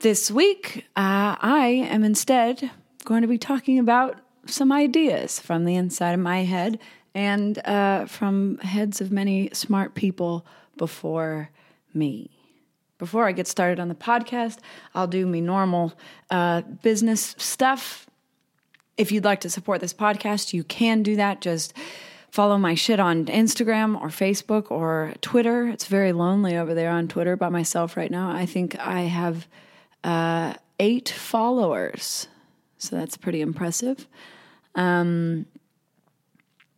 this week. Uh, I am instead going to be talking about some ideas from the inside of my head and uh, from heads of many smart people before me. Before I get started on the podcast, I'll do me normal uh, business stuff. If you'd like to support this podcast, you can do that. Just follow my shit on Instagram or Facebook or Twitter. It's very lonely over there on Twitter by myself right now. I think I have uh, eight followers, so that's pretty impressive. Um,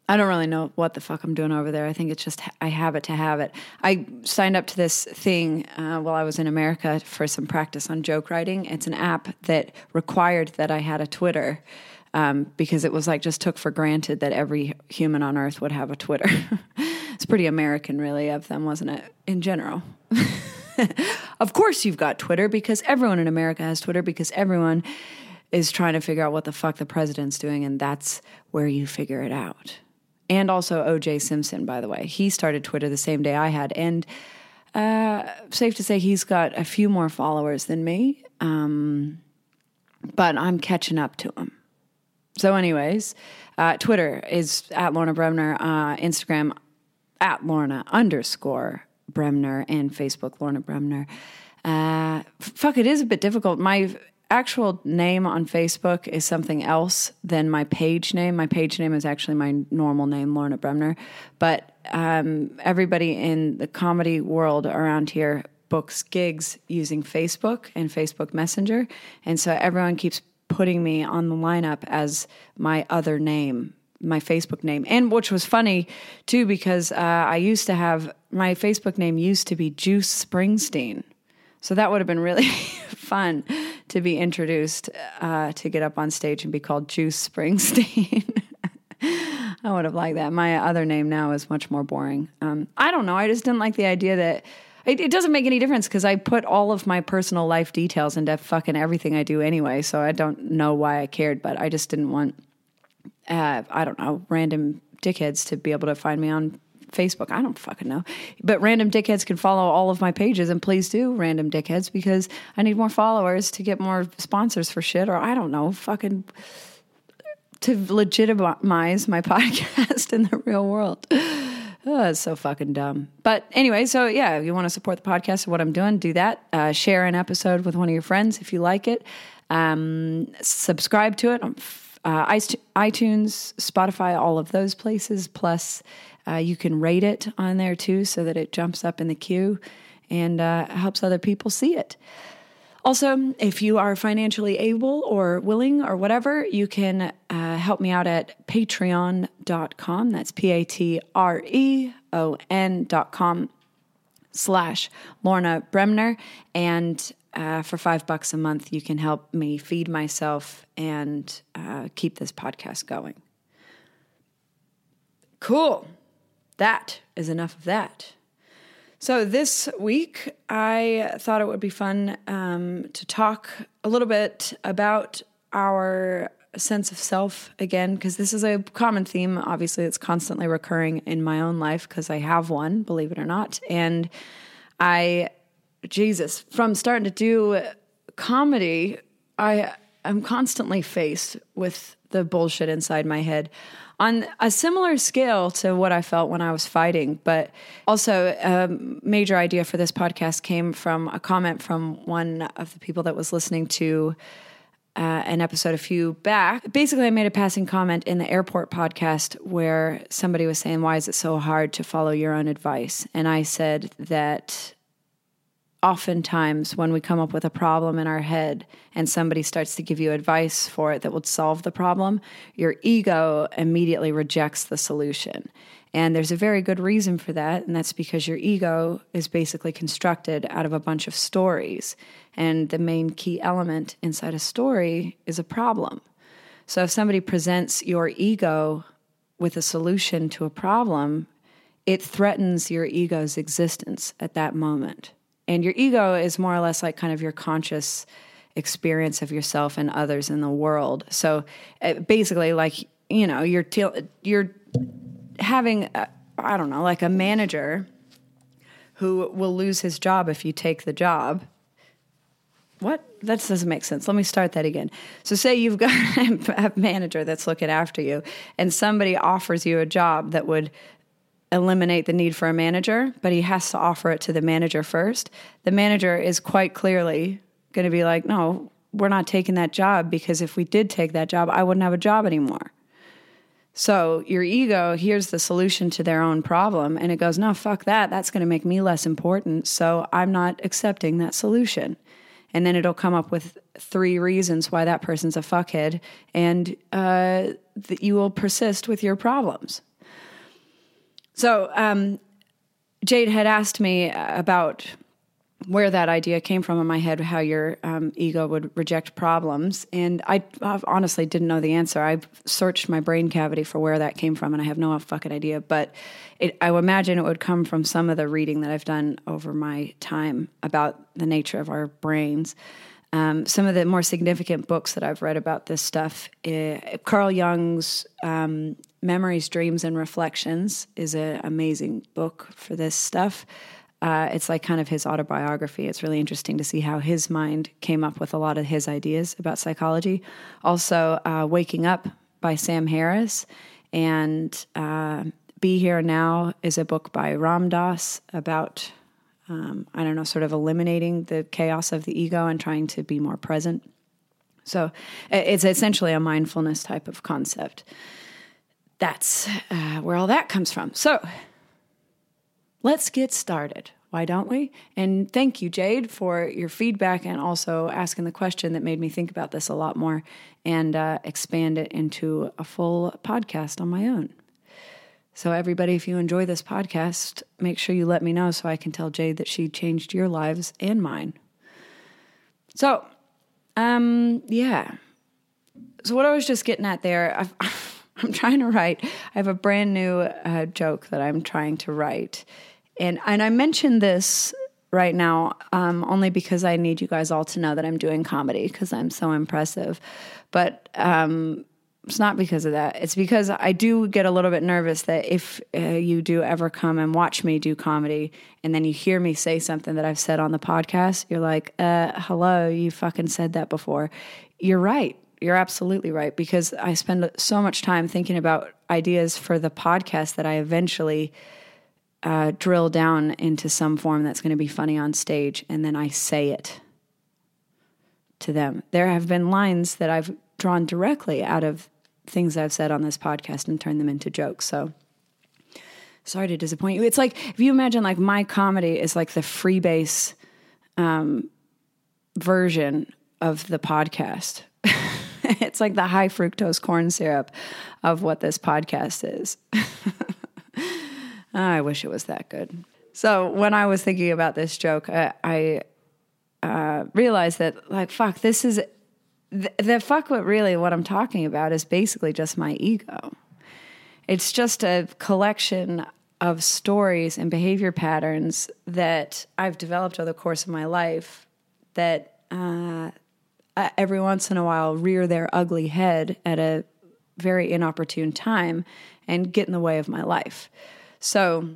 I don't really know what the fuck I'm doing over there. I think it's just I have it to have it. I signed up to this thing uh, while I was in America for some practice on joke writing. It's an app that required that I had a Twitter um, because it was like just took for granted that every human on earth would have a Twitter. it's pretty American, really, of them, wasn't it? In general. of course, you've got Twitter because everyone in America has Twitter because everyone is trying to figure out what the fuck the president's doing, and that's where you figure it out and also OJ Simpson, by the way. He started Twitter the same day I had. And uh, safe to say he's got a few more followers than me, um, but I'm catching up to him. So, anyways, uh, Twitter is at Lorna Bremner, uh, Instagram at Lorna underscore Bremner, and Facebook Lorna Bremner. Uh, fuck, it is a bit difficult. My actual name on Facebook is something else than my page name. My page name is actually my normal name, Lorna Bremner. But um, everybody in the comedy world around here books gigs using Facebook and Facebook Messenger. And so everyone keeps putting me on the lineup as my other name, my Facebook name. And which was funny too, because uh, I used to have my Facebook name used to be Juice Springsteen. So that would have been really fun to be introduced uh, to get up on stage and be called Juice Springsteen. I would have liked that. My other name now is much more boring. Um, I don't know. I just didn't like the idea that it, it doesn't make any difference because I put all of my personal life details into fucking everything I do anyway. So I don't know why I cared, but I just didn't want, uh, I don't know, random dickheads to be able to find me on Facebook. I don't fucking know. But random dickheads can follow all of my pages, and please do, random dickheads, because I need more followers to get more sponsors for shit, or I don't know, fucking to legitimize my podcast in the real world. Oh, it's so fucking dumb. But anyway, so yeah, if you want to support the podcast and what I'm doing, do that. Uh, share an episode with one of your friends if you like it. Um, subscribe to it on uh, iTunes, Spotify, all of those places. Plus, uh, you can rate it on there too so that it jumps up in the queue and uh, helps other people see it. Also, if you are financially able or willing or whatever, you can uh, help me out at patreon.com. That's P A T R E O N.com slash Lorna Bremner. And uh, for five bucks a month, you can help me feed myself and uh, keep this podcast going. Cool that is enough of that. So, this week, I thought it would be fun um, to talk a little bit about our sense of self again, because this is a common theme. Obviously, it's constantly recurring in my own life because I have one, believe it or not. And I, Jesus, from starting to do comedy, I am constantly faced with the bullshit inside my head on a similar scale to what I felt when I was fighting. But also, a major idea for this podcast came from a comment from one of the people that was listening to uh, an episode a few back. Basically, I made a passing comment in the airport podcast where somebody was saying, Why is it so hard to follow your own advice? And I said that oftentimes when we come up with a problem in our head and somebody starts to give you advice for it that would solve the problem, your ego immediately rejects the solution. And there's a very good reason for that, and that's because your ego is basically constructed out of a bunch of stories. And the main key element inside a story is a problem. So if somebody presents your ego with a solution to a problem, it threatens your ego's existence at that moment. And your ego is more or less like kind of your conscious experience of yourself and others in the world. So uh, basically, like, you know, you're, te- you're having, I don't know, like a manager who will lose his job if you take the job. What? That doesn't make sense. Let me start that again. So, say you've got a manager that's looking after you, and somebody offers you a job that would eliminate the need for a manager, but he has to offer it to the manager first. The manager is quite clearly going to be like, no, we're not taking that job because if we did take that job, I wouldn't have a job anymore. So your ego hears the solution to their own problem and it goes, no, fuck that. That's going to make me less important. So I'm not accepting that solution. And then it'll come up with three reasons why that person's a fuckhead and uh, that you will persist with your problems. So um, Jade had asked me about where that idea came from in my head, how your um, ego would reject problems. And I honestly didn't know the answer. I searched my brain cavity for where that came from, and I have no fucking idea. But it, I would imagine it would come from some of the reading that I've done over my time about the nature of our brains. Um, some of the more significant books that I've read about this stuff, uh, Carl Jung's um, Memories, Dreams, and Reflections is an amazing book for this stuff. Uh, it's like kind of his autobiography. It's really interesting to see how his mind came up with a lot of his ideas about psychology. Also, uh, Waking Up by Sam Harris and uh, Be Here Now is a book by Ram Dass about, um, I don't know, sort of eliminating the chaos of the ego and trying to be more present. So it's essentially a mindfulness type of concept. That's uh, where all that comes from. So, let's get started. Why don't we? And thank you, Jade, for your feedback and also asking the question that made me think about this a lot more and uh, expand it into a full podcast on my own. So, everybody, if you enjoy this podcast, make sure you let me know so I can tell Jade that she changed your lives and mine. So, um, yeah. So, what I was just getting at there, I've, I'm trying to write. I have a brand new uh, joke that I'm trying to write and and I mention this right now um, only because I need you guys all to know that I'm doing comedy because I'm so impressive. But um, it's not because of that. It's because I do get a little bit nervous that if uh, you do ever come and watch me do comedy and then you hear me say something that I've said on the podcast, you're like, uh, hello, you fucking said that before. You're right. You're absolutely right because I spend so much time thinking about ideas for the podcast that I eventually uh, drill down into some form that's going to be funny on stage, and then I say it to them. There have been lines that I've drawn directly out of things I've said on this podcast and turned them into jokes. So sorry to disappoint you. It's like if you imagine like my comedy is like the freebase um, version of the podcast. it's like the high fructose corn syrup of what this podcast is. I wish it was that good. So when I was thinking about this joke, I, I uh, realized that like fuck, this is the, the fuck. What really what I'm talking about is basically just my ego. It's just a collection of stories and behavior patterns that I've developed over the course of my life that uh, Uh, every once in a while rear their ugly head at a very inopportune time and get in the way of my life. So,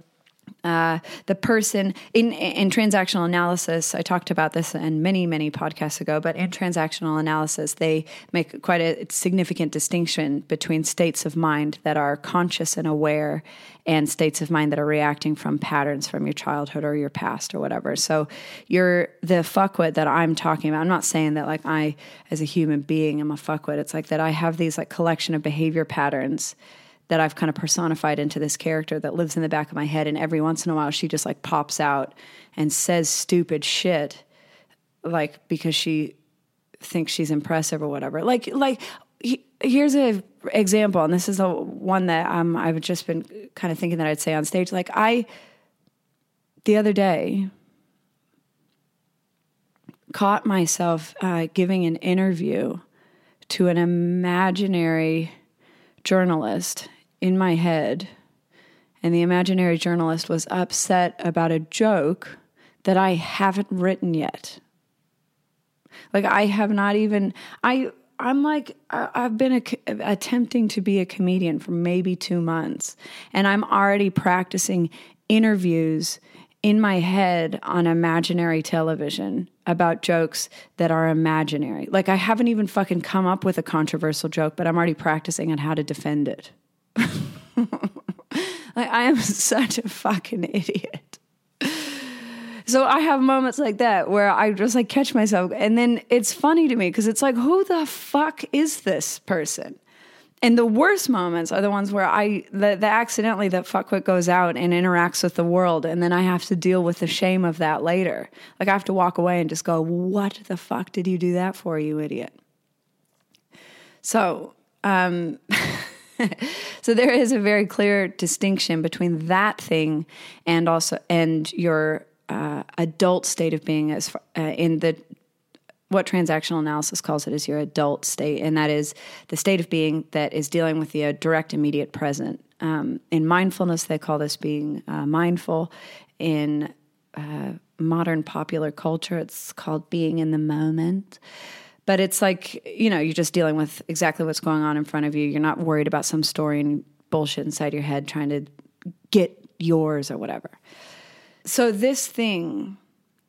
uh, the person in in transactional analysis, I talked about this in many many podcasts ago, but in transactional analysis, they make quite a significant distinction between states of mind that are conscious and aware, and states of mind that are reacting from patterns from your childhood or your past or whatever. So, you're the fuckwit that I'm talking about. I'm not saying that like I, as a human being, am a fuckwit. It's like that I have these like collection of behavior patterns that I've kind of personified into this character that lives in the back of my head. And every once in a while, she just like pops out and says stupid shit, like because she thinks she's impressive or whatever. Like, like here's an example, and this is the one that um, I've just been kind of thinking that I'd say on stage. Like I, the other day, caught myself uh, giving an interview to an imaginary journalist in my head, and the imaginary journalist was upset about a joke that I haven't written yet. Like I have not even I I'm like I've been a, attempting to be a comedian for maybe 2 months and I'm already practicing interviews in my head on imaginary television about jokes that are imaginary. Like I haven't even fucking come up with a controversial joke, but I'm already practicing on how to defend it. like I am such a fucking idiot. So I have moments like that where I just like catch myself and then it's funny to me because it's like who the fuck is this person? And the worst moments are the ones where I the, the accidentally that fuckwit goes out and interacts with the world and then I have to deal with the shame of that later. Like I have to walk away and just go, "What the fuck did you do that for, you idiot?" So, um so there is a very clear distinction between that thing and also and your uh, adult state of being as far, uh, in the what transactional analysis calls it is your adult state, and that is the state of being that is dealing with the uh, direct, immediate present. Um, in mindfulness, they call this being uh, mindful. In uh, modern popular culture, it's called being in the moment. But it's like, you know, you're just dealing with exactly what's going on in front of you. You're not worried about some story and bullshit inside your head trying to get yours or whatever. So this thing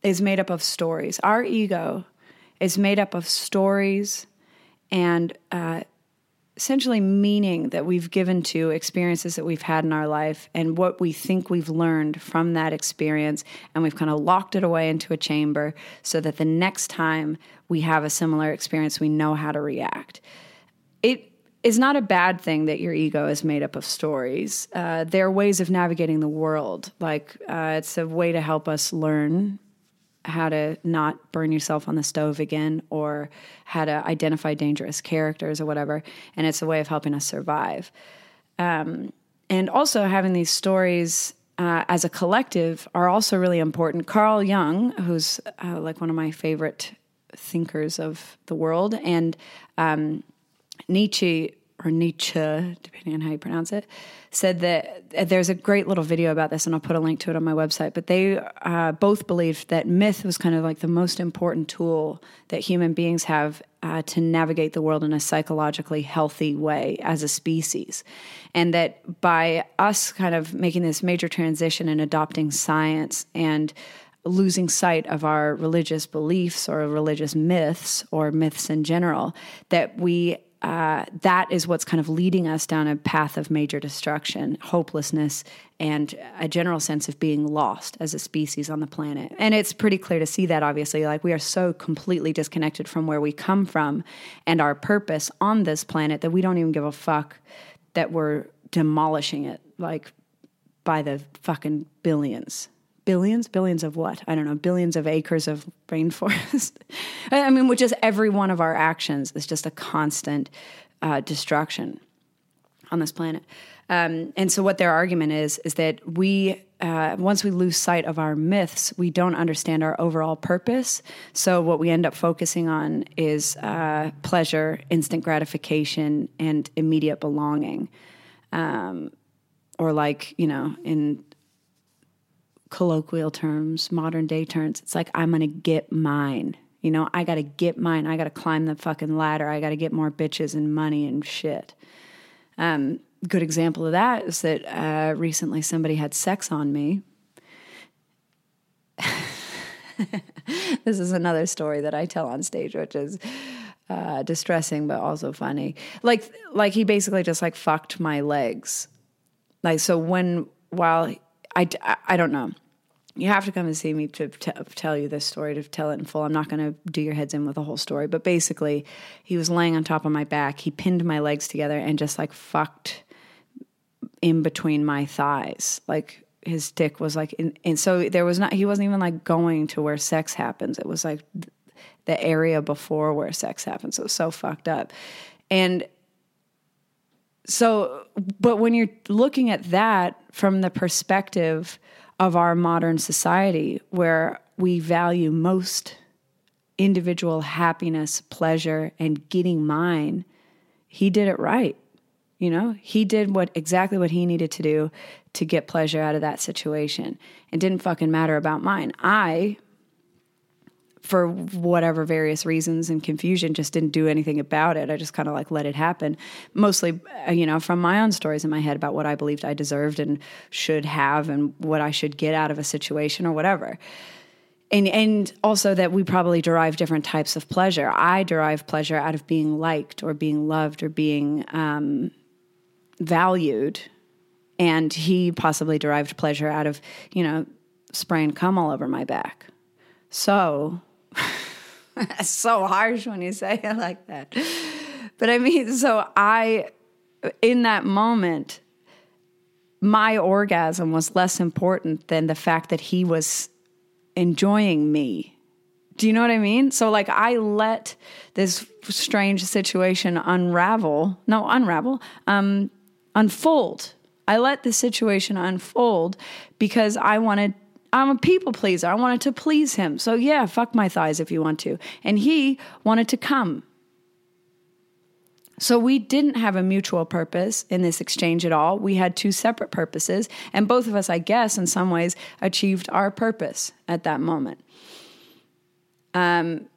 is made up of stories. Our ego is made up of stories and uh, essentially meaning that we've given to experiences that we've had in our life and what we think we've learned from that experience. And we've kind of locked it away into a chamber so that the next time we have a similar experience, we know how to react. It is not a bad thing that your ego is made up of stories. Uh, there are ways of navigating the world. Like uh, it's a way to help us learn how to not burn yourself on the stove again or how to identify dangerous characters or whatever. And it's a way of helping us survive. Um, and also having these stories uh, as a collective are also really important. Carl Jung, who's uh, like one of my favorite thinkers of the world, and um, Nietzsche or Nietzsche, depending on how you pronounce it, said that uh, there's a great little video about this, and I'll put a link to it on my website. But they uh, both believed that myth was kind of like the most important tool that human beings have uh, to navigate the world in a psychologically healthy way as a species. And that by us kind of making this major transition and adopting science and losing sight of our religious beliefs or religious myths or myths in general, that we uh, that is what's kind of leading us down a path of major destruction, hopelessness, and a general sense of being lost as a species on the planet. And it's pretty clear to see that, obviously. Like, we are so completely disconnected from where we come from and our purpose on this planet that we don't even give a fuck that we're demolishing it, like, by the fucking billions billions, billions of what? I don't know, billions of acres of rainforest. I mean, which is every one of our actions is just a constant uh, destruction on this planet. Um, and so, what their argument is is that we, uh, once we lose sight of our myths, we don't understand our overall purpose. So, what we end up focusing on is uh, pleasure, instant gratification, and immediate belonging. Um, or, like, you know, in colloquial terms, modern day terms. It's like, I'm going to get mine. You know, I got to get mine. I got to climb the fucking ladder. I got to get more bitches and money and shit. Um, good example of that is that uh, recently somebody had sex on me. this is another story that I tell on stage, which is uh, distressing but also funny. Like, like he basically just like fucked my legs. Like, so when while I, I don't know. You have to come and see me to t- tell you this story, to tell it in full. I'm not going to do your heads in with the whole story. But basically, he was laying on top of my back. He pinned my legs together and just like fucked in between my thighs. Like his dick was like, in, and so there was not, he wasn't even like going to where sex happens. It was like the area before where sex happens. It was so fucked up. And so, but when you're looking at that from the perspective of our modern society, where we value most individual happiness, pleasure, and getting mine, he did it right. You know, he did what exactly what he needed to do to get pleasure out of that situation. It didn't fucking matter about mine. I for whatever various reasons and confusion just didn't do anything about it. I just kind of like let it happen. Mostly uh, you know from my own stories in my head about what i believed i deserved and should have and what i should get out of a situation or whatever. And and also that we probably derive different types of pleasure. I derive pleasure out of being liked or being loved or being um, valued. And he possibly derived pleasure out of you know spraying cum all over my back. So That's so harsh when you say it like that. But I mean, so I, in that moment, my orgasm was less important than the fact that he was enjoying me. Do you know what I mean? So, like, I let this strange situation unravel, no, unravel, um, unfold. I let the situation unfold because I wanted I'm a people pleaser. I wanted to please him. So, yeah, fuck my thighs if you want to. And he wanted to come. So, we didn't have a mutual purpose in this exchange at all. We had two separate purposes. And both of us, I guess, in some ways, achieved our purpose at that moment. Um,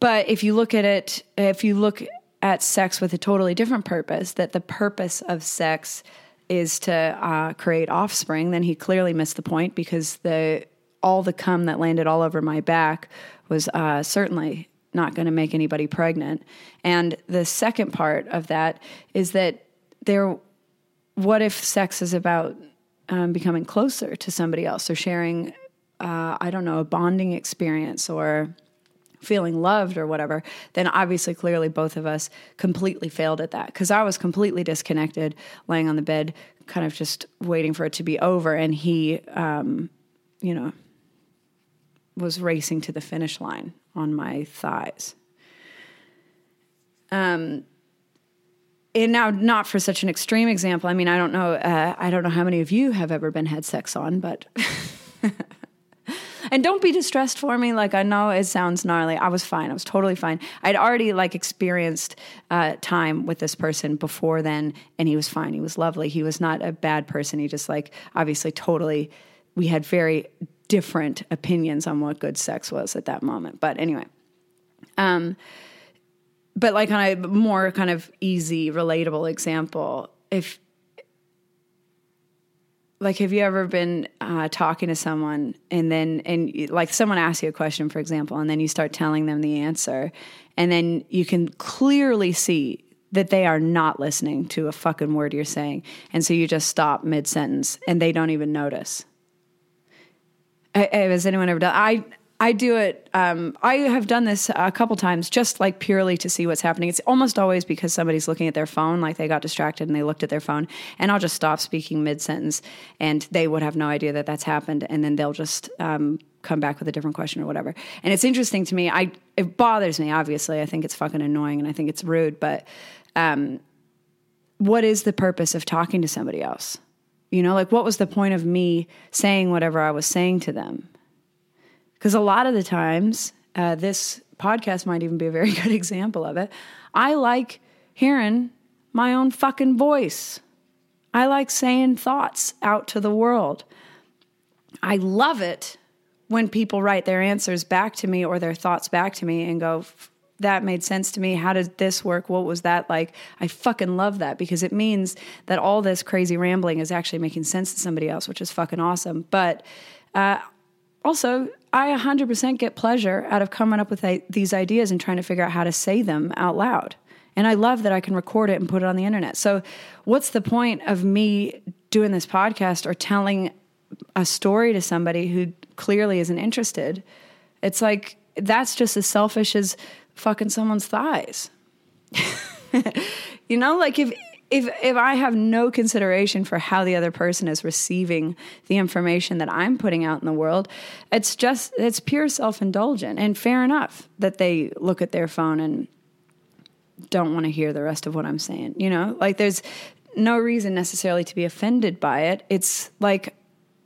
but if you look at it, if you look at sex with a totally different purpose, that the purpose of sex is to uh, create offspring, then he clearly missed the point because the all the cum that landed all over my back was uh, certainly not going to make anybody pregnant. And the second part of that is that there, what if sex is about um, becoming closer to somebody else or sharing, uh, I don't know, a bonding experience or feeling loved or whatever, then obviously, clearly, both of us completely failed at that because I was completely disconnected, laying on the bed, kind of just waiting for it to be over. And he, um, you know, was racing to the finish line on my thighs. Um, and now, not for such an extreme example. I mean, I don't know. Uh, I don't know how many of you have ever been had sex on, but And don't be distressed for me. Like I know it sounds gnarly. I was fine. I was totally fine. I'd already like experienced uh, time with this person before then, and he was fine. He was lovely. He was not a bad person. He just like obviously totally. We had very different opinions on what good sex was at that moment. But anyway, um, but like on a more kind of easy, relatable example, if like have you ever been uh, talking to someone and then and like someone asks you a question for example and then you start telling them the answer and then you can clearly see that they are not listening to a fucking word you're saying and so you just stop mid sentence and they don't even notice. Has anyone ever done i I do it. Um, I have done this a couple times, just like purely to see what's happening. It's almost always because somebody's looking at their phone, like they got distracted and they looked at their phone, and I'll just stop speaking mid sentence, and they would have no idea that that's happened, and then they'll just um, come back with a different question or whatever. And it's interesting to me. I it bothers me. Obviously, I think it's fucking annoying, and I think it's rude. But um, what is the purpose of talking to somebody else? You know, like what was the point of me saying whatever I was saying to them? Because a lot of the times, uh, this podcast might even be a very good example of it. I like hearing my own fucking voice. I like saying thoughts out to the world. I love it when people write their answers back to me or their thoughts back to me and go, that made sense to me. How did this work? What was that like? I fucking love that because it means that all this crazy rambling is actually making sense to somebody else, which is fucking awesome. But uh, also, I 100% get pleasure out of coming up with these ideas and trying to figure out how to say them out loud. And I love that I can record it and put it on the internet. So, what's the point of me doing this podcast or telling a story to somebody who clearly isn't interested? It's like that's just as selfish as fucking someone's thighs. you know, like if if if I have no consideration for how the other person is receiving the information that I'm putting out in the world, it's just it's pure self-indulgent and fair enough that they look at their phone and don't want to hear the rest of what I'm saying, you know? Like there's no reason necessarily to be offended by it. It's like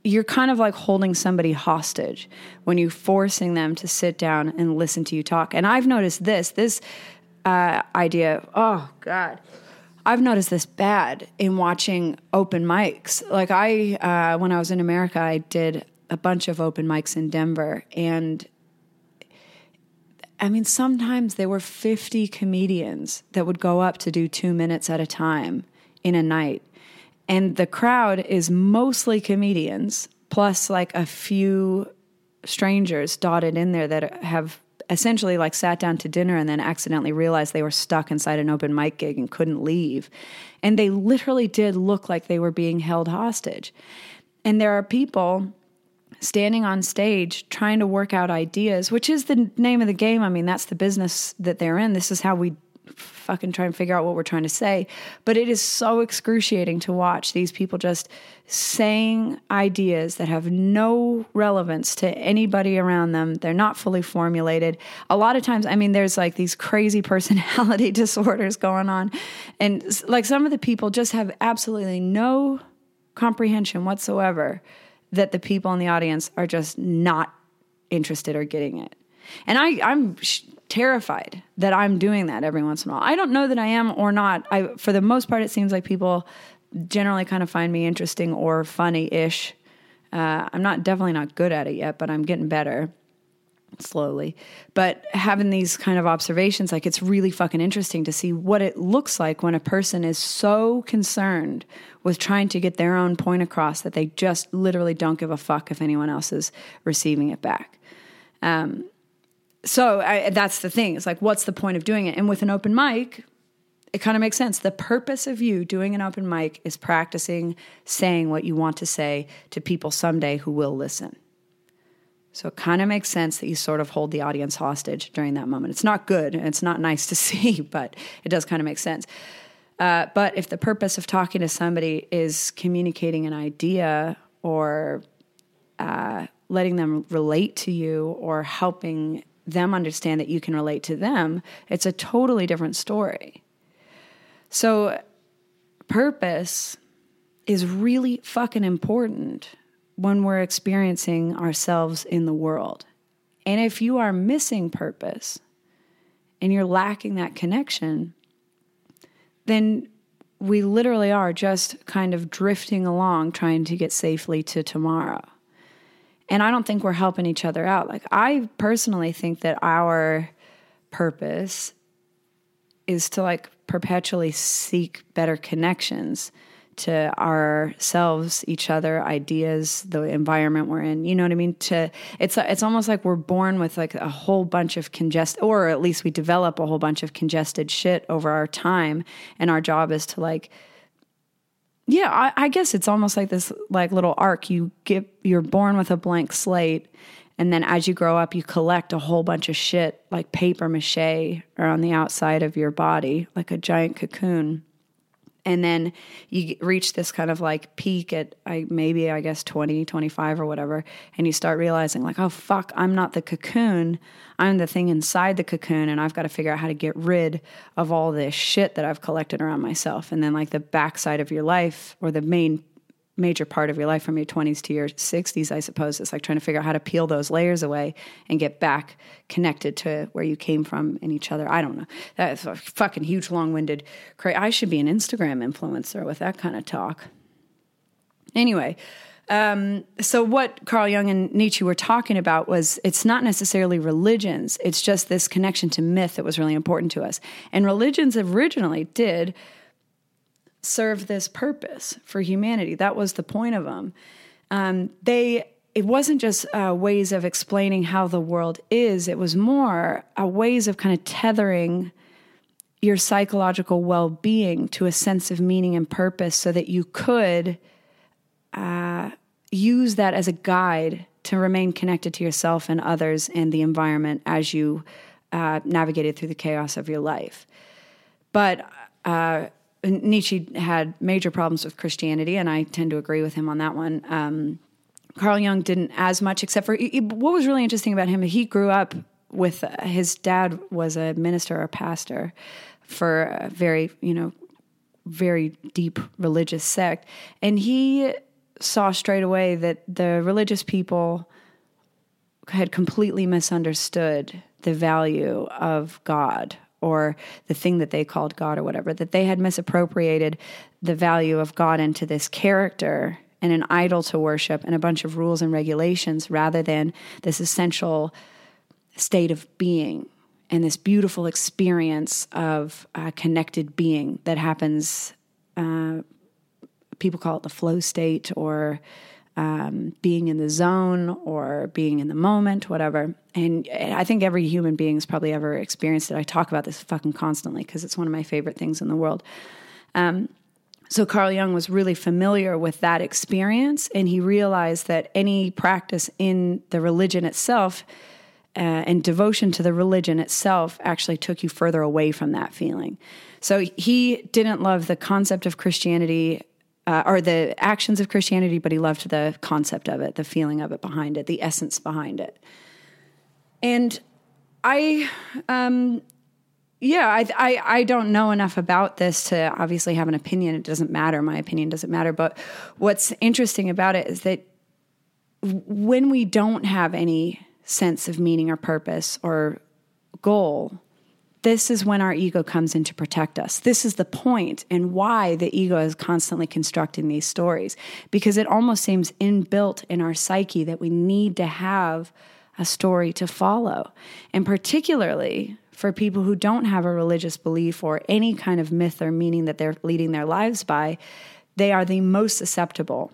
you're kind of like holding somebody hostage when you're forcing them to sit down and listen to you talk. And I've noticed this, this uh, idea, oh God, I've noticed this bad in watching open mics. Like I, uh, when I was in America, I did a bunch of open mics in Denver, and I mean, sometimes there were 50 comedians that would go up to do two minutes at a time in a night. And the crowd is mostly comedians, plus like a few strangers dotted in there that have essentially like sat down to dinner and then accidentally realized they were stuck inside an open mic gig and couldn't leave. And they literally did look like they were being held hostage. And there are people standing on stage trying to work out ideas, which is the name of the game. I mean, that's the business that they're in. This is how we fucking try and figure out what we're trying to say. But it is so excruciating to watch these people just saying ideas that have no relevance to anybody around them. They're not fully formulated. A lot of times, I mean, there's like these crazy personality disorders going on. And like some of the people just have absolutely no comprehension whatsoever that the people in the audience are just not interested or getting it. And I, I'm terrified that I'm doing that every once in a while. I don't know that I am or not. I, for the most part, it seems like people generally kind of find me interesting or funny ish. Uh, I'm not definitely not good at it yet, but I'm getting better slowly. But having these kind of observations, like it's really fucking interesting to see what it looks like when a person is so concerned with trying to get their own point across that they just literally don't give a fuck if anyone else is receiving it back. Um, so I, that's the thing. It's like, what's the point of doing it? And with an open mic, it kind of makes sense. The purpose of you doing an open mic is practicing saying what you want to say to people someday who will listen. So it kind of makes sense that you sort of hold the audience hostage during that moment. It's not good and it's not nice to see, but it does kind of make sense. Uh, but if the purpose of talking to somebody is communicating an idea or uh, letting them relate to you or helping them understand that you can relate to them, it's a totally different story. So, purpose is really fucking important when we're experiencing ourselves in the world. And if you are missing purpose and you're lacking that connection, then we literally are just kind of drifting along trying to get safely to tomorrow. And I don't think we're helping each other out. Like, I personally think that our purpose is to like perpetually seek better connections to ourselves, each other, ideas, the environment we're in. You know what I mean? To it's it's almost like we're born with like a whole bunch of congested, or at least we develop a whole bunch of congested shit over our time, and our job is to like yeah, I, I, guess it's almost like this like little arc. You get you're born with a blank slate, and then as you grow up, you collect a whole bunch of shit like paper mache or on the outside of your body, like a giant cocoon and then you reach this kind of like peak at I, maybe i guess 20 25 or whatever and you start realizing like oh fuck i'm not the cocoon. I'm the thing inside the cocoon and i've got to figure out how to get rid of all this shit that i've collected around myself. And then like the backside of your life or the main major part of your life from your 20s to your 60s, I suppose. It's like trying to figure out how to peel those layers away and get back connected to where you came from and each other. I don't know. That's a fucking huge, long winded. Cra- I should be an Instagram influencer with that kind of talk. Anyway, um, so what Carl Jung and Nietzsche were talking about was it's not necessarily religions, it's just this connection to myth that was really important to us. And religions originally did serve this purpose for humanity. That was the point of them. Um, they it wasn't just uh, ways of explaining how the world is. It was more a ways of kind of tethering your psychological well being to a sense of meaning and purpose, so that you could uh, use that as a guide to remain connected to yourself and others and the environment as you uh, navigated through the chaos of your life. But uh, Nietzsche had major problems with Christianity, and I tend to agree with him on that one. Um, Carl Jung didn't as much, except for what was really interesting about him. He grew up with uh, his dad was a minister or pastor for a very, you know, very deep religious sect, and he saw straight away that the religious people had completely misunderstood the value of God or the thing that they called God or whatever, that they had misappropriated the value of God into this character and an idol to worship and a bunch of rules and regulations rather than this essential state of being and this beautiful experience of uh, connected being that happens. Uh, people call it the flow state or um, being in the zone or being in the moment, whatever. And I think every human being has probably ever experienced it. I talk about this fucking constantly because it's one of my favorite things in the world. Um, so Carl Jung was really familiar with that experience, and he realized that any practice in the religion itself uh, and devotion to the religion itself actually took you further away from that feeling. So he didn't love the concept of Christianity uh, or the actions of Christianity, but he loved the concept of it, the feeling of it behind it, the essence behind it. And I, um, yeah, I, I, I don't know enough about this to obviously have an opinion. It doesn't matter. My opinion doesn't matter. But what's interesting about it is that when we don't have any sense of meaning or purpose or goal, this is when our ego comes in to protect us. This is the point and why the ego is constantly constructing these stories because it almost seems inbuilt in our psyche that we need to have a story to follow. And particularly for people who don't have a religious belief or any kind of myth or meaning that they're leading their lives by, they are the most susceptible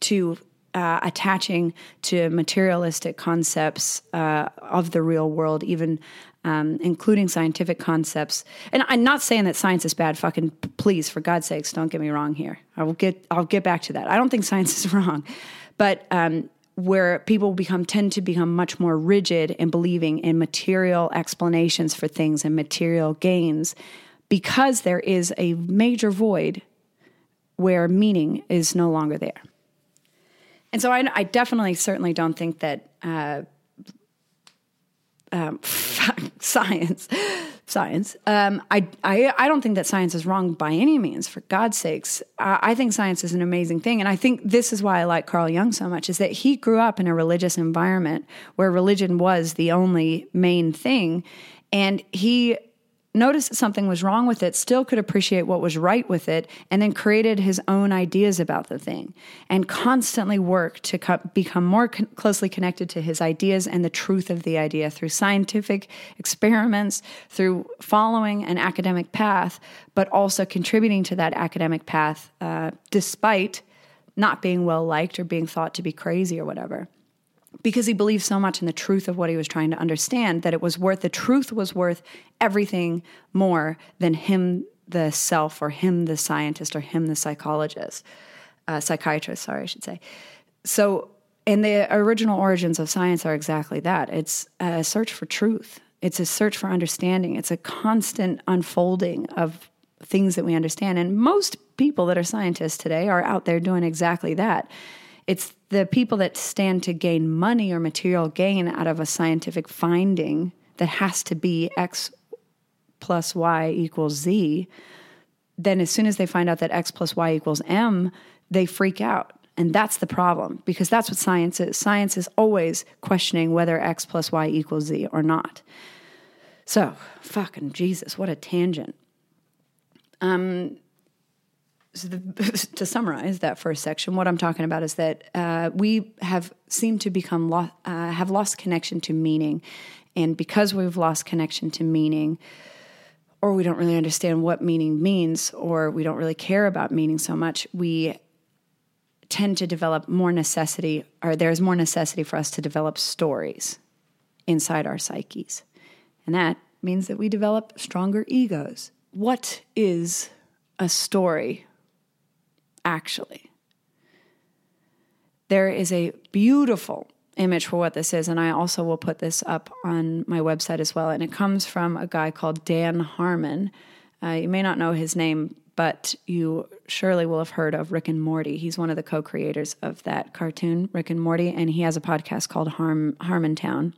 to uh, attaching to materialistic concepts uh, of the real world, even um, including scientific concepts. And I'm not saying that science is bad. Fucking please, for God's sakes, don't get me wrong here. I will get. I'll get back to that. I don't think science is wrong, but um, where people become tend to become much more rigid in believing in material explanations for things and material gains, because there is a major void where meaning is no longer there. And so I, I definitely, certainly don't think that. Uh, um, science, science. Um, I, I, I don't think that science is wrong by any means. For God's sakes, I, I think science is an amazing thing, and I think this is why I like Carl Jung so much. Is that he grew up in a religious environment where religion was the only main thing, and he noticed something was wrong with it, still could appreciate what was right with it, and then created his own ideas about the thing and constantly worked to co- become more con- closely connected to his ideas and the truth of the idea through scientific experiments, through following an academic path, but also contributing to that academic path uh, despite not being well liked or being thought to be crazy or whatever because he believed so much in the truth of what he was trying to understand that it was worth the truth was worth everything more than him the self or him the scientist or him the psychologist uh, psychiatrist sorry i should say. So and the original origins of science are exactly that. It's a search for truth. It's a search for understanding. It's a constant unfolding of things that we understand. And most people that are scientists today are out there doing exactly that it's the people that stand to gain money or material gain out of a scientific finding that has to be X plus Y equals Z. Then, as soon as they find out that X plus Y equals M, they freak out. And that's the problem because that's what science is. Science is always questioning whether X plus Y equals Z or not. So, fucking Jesus, what a tangent. Um, so the, to summarize that first section, what I'm talking about is that uh, we have seemed to become lo- uh, have lost connection to meaning, and because we've lost connection to meaning, or we don't really understand what meaning means, or we don't really care about meaning so much, we tend to develop more necessity, or there's more necessity for us to develop stories inside our psyches, and that means that we develop stronger egos. What is a story actually. There is a beautiful image for what this is, and I also will put this up on my website as well. And it comes from a guy called Dan Harmon. Uh, you may not know his name, but you surely will have heard of Rick and Morty. He's one of the co creators of that cartoon, Rick and Morty, and he has a podcast called Harm, Harmontown.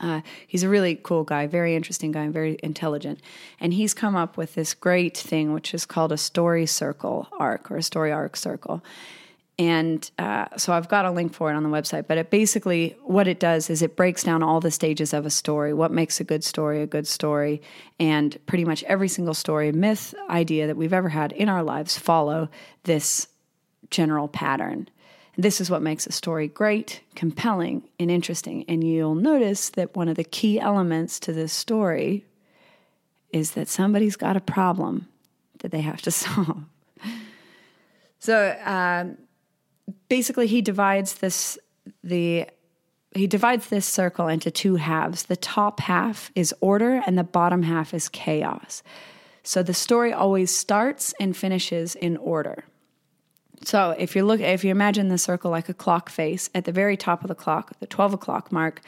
Uh, he's a really cool guy, very interesting guy, and very intelligent. And he's come up with this great thing, which is called a story circle arc or a story arc circle. And uh, so I've got a link for it on the website. But it basically, what it does is it breaks down all the stages of a story, what makes a good story a good story. And pretty much every single story, myth, idea that we've ever had in our lives follow this general pattern. This is what makes a story great, compelling, and interesting. And you'll notice that one of the key elements to this story is that somebody's got a problem that they have to solve. So, um, basically he divides this the he divides this circle into two halves. The top half is order and the bottom half is chaos. So the story always starts and finishes in order. So if you look, if you imagine the circle like a clock face, at the very top of the clock, the 12 o'clock mark,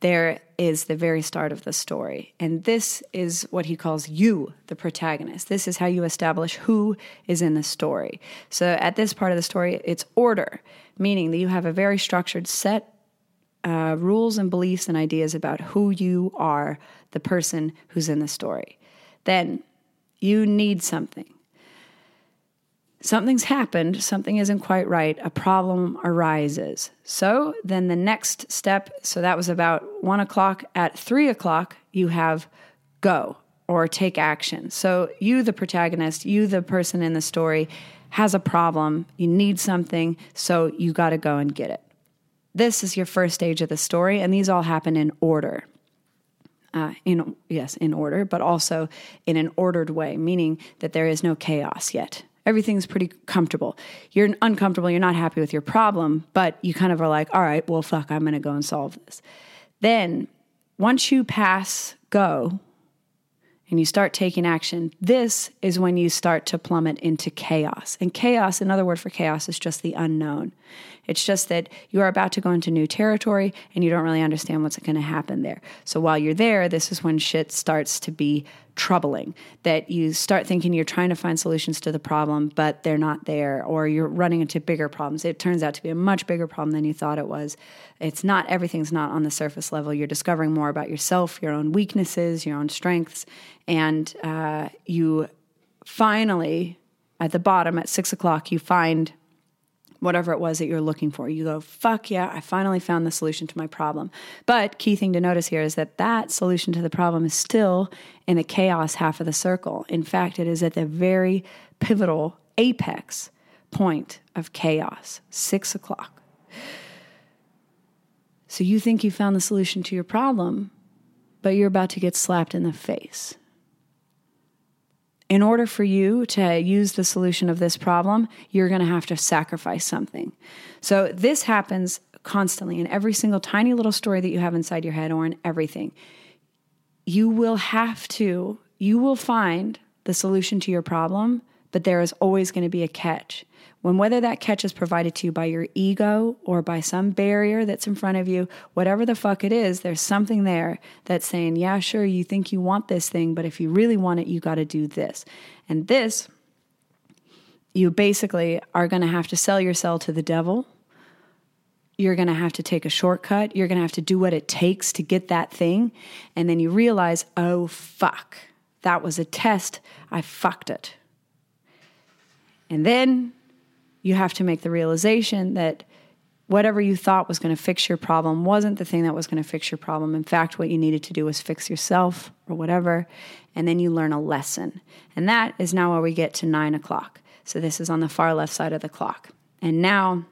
there is the very start of the story. And this is what he calls you, the protagonist. This is how you establish who is in the story. So at this part of the story, it's order, meaning that you have a very structured set uh, rules and beliefs and ideas about who you are, the person who's in the story. Then you need something something's happened, something isn't quite right, a problem arises. So then the next step, so that was about one o'clock. At three o'clock, you have go or take action. So you, the protagonist, you, the person in the story, has a problem, you need something, so you got to go and get it. This is your first stage of the story, and these all happen in order. Uh, in yes, in order, but also in an ordered way, meaning that there is no chaos yet everything's pretty comfortable. You're uncomfortable, you're not happy with your problem, but you kind of are like, all right, well, fuck, I'm going to go and solve this. Then once you pass go and you start taking action, this is when you start to plummet into chaos. And chaos, another word for chaos, is just the unknown. It's just that you are about to go into new territory and you don't really understand what's going to happen there. So while you're there, this is when shit starts to be troubling that you start thinking you're trying to find solutions to the problem, but they're not there, or you're running into bigger problems. It turns out to be a much bigger problem than you thought it was. It's not, everything's not on the surface level. You're discovering more about yourself, your own weaknesses, your own strengths, and uh, you finally, at the bottom, at six o'clock, you find whatever it was that you're looking for. You go, fuck yeah, I finally found the solution to my problem. But key thing to notice here is that that solution to the problem is still in the chaos half of the circle. In fact, it is at the very pivotal apex point of chaos, six o'clock. So you think you found the solution to your problem, but you're about to get slapped in the face in order for you to use the solution of this problem, you're going to have to sacrifice something. So this happens constantly in every single tiny little story that you have inside your head or in everything. You will have to, you will find the solution to your problem, but there is always going to be a catch. When whether that catch is provided to you by your ego or by some barrier that's in front of you, whatever the fuck it is, there's something there that's saying, yeah, sure, you think you want this thing, but if you really want it, you got to do this. And this, you basically are going to have to sell your cell to the devil. You're going to have to take a shortcut. You're going to have to do what it takes to get that thing. And then you realize, oh, fuck, that was a test. I fucked it. And then you have to make the realization that whatever you thought was going to fix your problem wasn't the thing that was going to fix your problem. In fact, what you needed to do was fix yourself or whatever. And then you learn a lesson. And that is now where we get to nine o'clock. So this is on the far left side of the clock. And now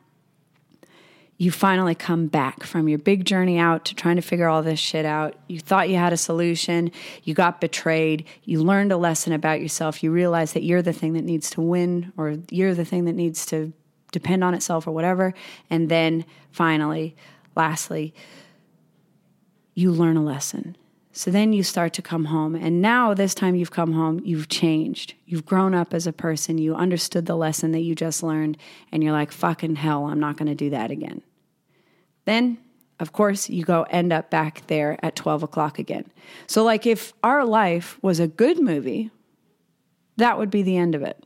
you finally come back from your big journey out to trying to figure all this shit out. You thought you had a solution, you got betrayed, you learned a lesson about yourself, you realize that you're the thing that needs to win or you're the thing that needs to depend on itself or whatever. And then finally, lastly, you learn a lesson. So then you start to come home. And now, this time you've come home, you've changed. You've grown up as a person. You understood the lesson that you just learned. And you're like, fucking hell, I'm not going to do that again. Then, of course, you go end up back there at 12 o'clock again. So, like, if our life was a good movie, That would be the end of it.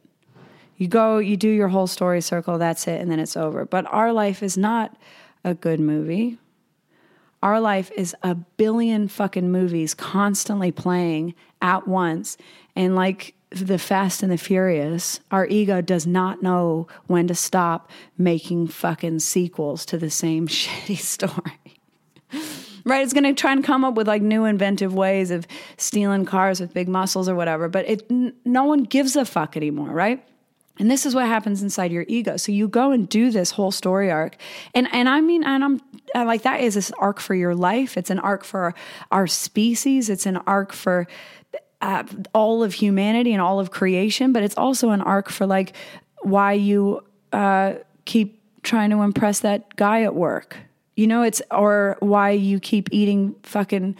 You go, you do your whole story circle, that's it, and then it's over. But our life is not a good movie. Our life is a billion fucking movies constantly playing at once. And like the Fast and the Furious, our ego does not know when to stop making fucking sequels to the same shitty story. right? It's going to try and come up with like new inventive ways of stealing cars with big muscles or whatever, but it n- no one gives a fuck anymore, right? And this is what happens inside your ego. So you go and do this whole story arc. And and I mean and I'm like that is this arc for your life. It's an arc for our species. It's an arc for uh, all of humanity and all of creation, but it's also an arc for like why you uh, keep trying to impress that guy at work. You know, it's or why you keep eating fucking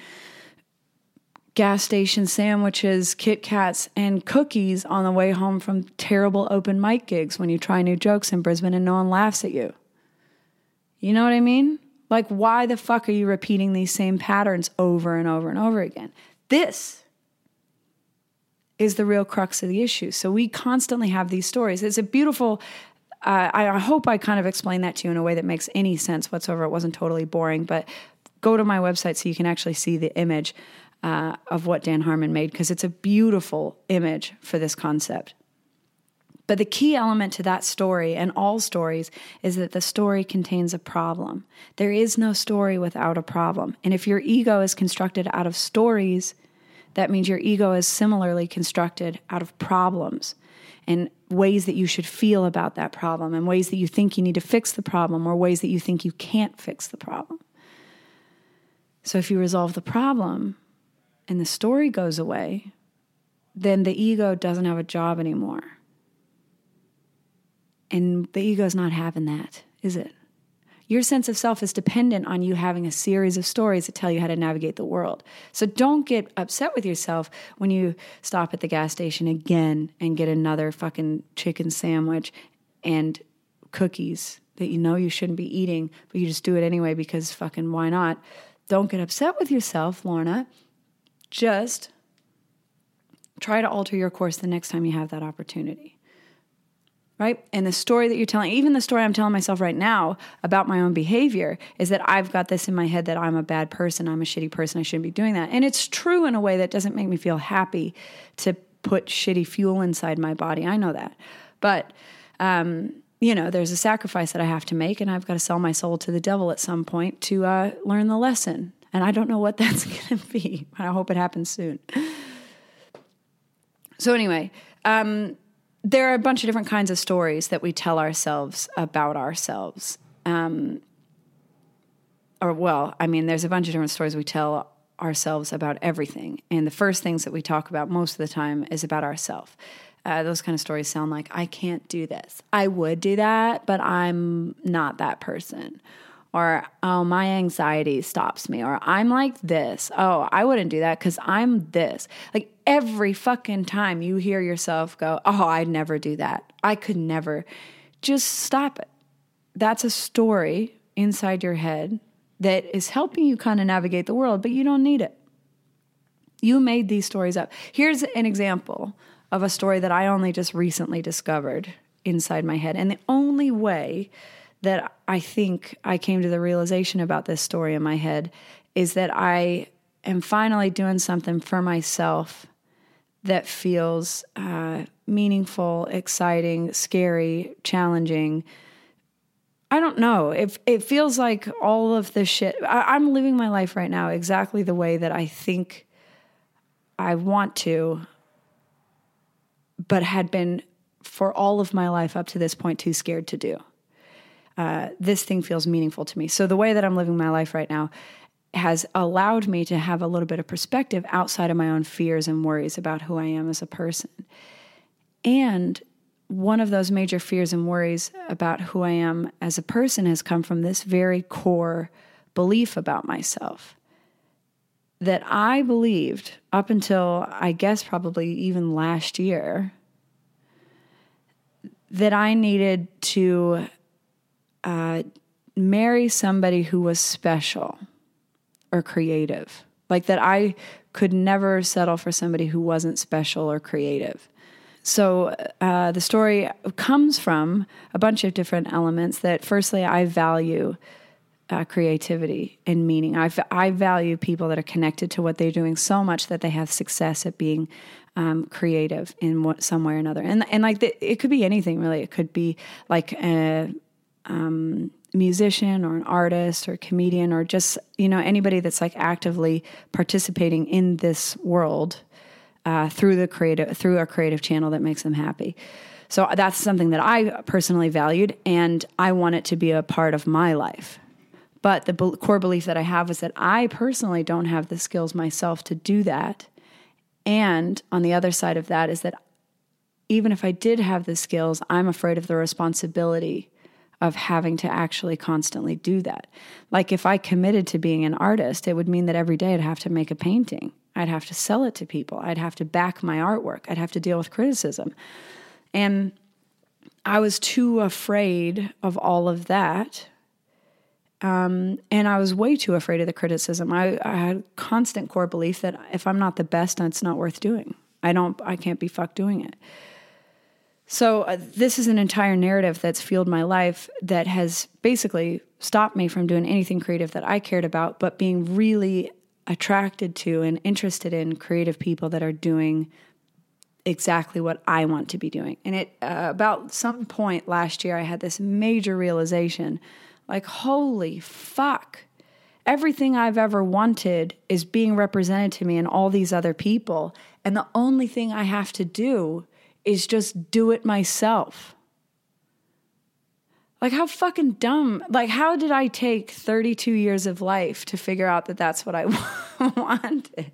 gas station sandwiches, Kit Kats, and cookies on the way home from terrible open mic gigs when you try new jokes in Brisbane and no one laughs at you. You know what I mean? Like, why the fuck are you repeating these same patterns over and over and over again? This is the real crux of the issue. So we constantly have these stories. It's a beautiful. Uh, I, hope I kind of explained that to you in a way that makes any sense whatsoever. It wasn't totally boring, but go to my website so you can actually see the image uh, of what Dan Harmon made because it's a beautiful image for this concept. But the key element to that story and all stories is that the story contains a problem. There is no story without a problem. And if your ego is constructed out of stories, that means your ego is similarly constructed out of problems and ways that you should feel about that problem and ways that you think you need to fix the problem or ways that you think you can't fix the problem. So if you resolve the problem, and the story goes away, then the ego doesn't have a job anymore. And the ego's not having that, is it? Your sense of self is dependent on you having a series of stories that tell you how to navigate the world. So don't get upset with yourself when you stop at the gas station again and get another fucking chicken sandwich and cookies that you know you shouldn't be eating, but you just do it anyway because fucking why not? Don't get upset with yourself, Lorna. Just try to alter your course the next time you have that opportunity. Right? And the story that you're telling, even the story I'm telling myself right now about my own behavior, is that I've got this in my head that I'm a bad person, I'm a shitty person, I shouldn't be doing that. And it's true in a way that doesn't make me feel happy to put shitty fuel inside my body. I know that. But, um, you know, there's a sacrifice that I have to make, and I've got to sell my soul to the devil at some point to uh, learn the lesson. And I don't know what that's going to be. But I hope it happens soon. So, anyway, um, there are a bunch of different kinds of stories that we tell ourselves about ourselves. Um, or, well, I mean, there's a bunch of different stories we tell ourselves about everything. And the first things that we talk about most of the time is about ourselves. Uh, those kind of stories sound like, I can't do this. I would do that, but I'm not that person or oh my anxiety stops me or i'm like this oh i wouldn't do that because i'm this like every fucking time you hear yourself go oh i'd never do that. I could never. Just stop it. That's a story inside your head that is helping you kind of navigate the world but you don't need it. You made these stories up. Here's an example of a story that i only just recently discovered inside my head and the only way that I think I came to the realization about this story in my head is that I am finally doing something for myself that feels uh, meaningful, exciting, scary, challenging. I don't know. It, it feels like all of the shit. I, I'm living my life right now exactly the way that I think I want to, but had been for all of my life up to this point too scared to do uh, this thing feels meaningful to me. So the way that I'm living my life right now has allowed me to have a little bit of perspective outside of my own fears and worries about who I am as a person. And one of those major fears and worries about who I am as a person has come from this very core belief about myself that I believed up until I guess probably even last year that I needed to uh, marry somebody who was special or creative. Like that I could never settle for somebody who wasn't special or creative. so uh, the story comes from a bunch of different elements that firstly i value uh, creativity and meaning I, I value people that are connected to what they're doing so much that they have success at being um, creative in what, some way or another and, and like the, it could be anything really it could be like a um, musician or an artist or comedian or just you know anybody that's like actively participating in this world uh, through the creative through a creative channel that makes them happy. So that's something that I personally valued, and I want it to be a part of my life. But the be- core belief that I have is that I personally don't have the skills myself to do that. And on the other side of that is that even if I did have the skills, I'm afraid of the responsibility of having to actually constantly do that. Like if I committed to being an artist, it would mean that every day I'd have to make a painting. I'd have to sell it to people. I'd have to back my artwork. I'd have to deal with criticism. And I was too afraid of all of that. Um, and I was way too afraid of the criticism. I, I had constant core belief that if I'm not the best, it's not worth doing. I don't. I can't be fucked doing it. So uh, this is an entire narrative that's fueled my life that has basically stopped me from doing anything creative that I cared about, but being really attracted to and interested in creative people that are doing exactly what I want to be doing. And it uh, about some point last year I had this major realization like holy fuck. Everything I've ever wanted is being represented to me and all these other people and the only thing I have to do is just do it myself. Like, how fucking dumb. Like, how did I take 32 years of life to figure out that that's what I wanted?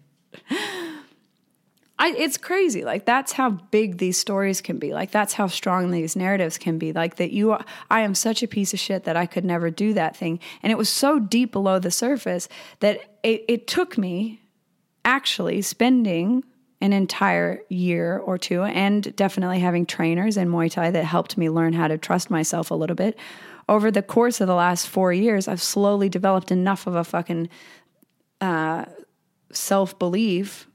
I, it's crazy. Like, that's how big these stories can be. Like, that's how strong these narratives can be. Like, that you, are, I am such a piece of shit that I could never do that thing. And it was so deep below the surface that it, it took me actually spending an entire year or two, and definitely having trainers in Muay Thai that helped me learn how to trust myself a little bit. Over the course of the last four years, I've slowly developed enough of a fucking uh, self belief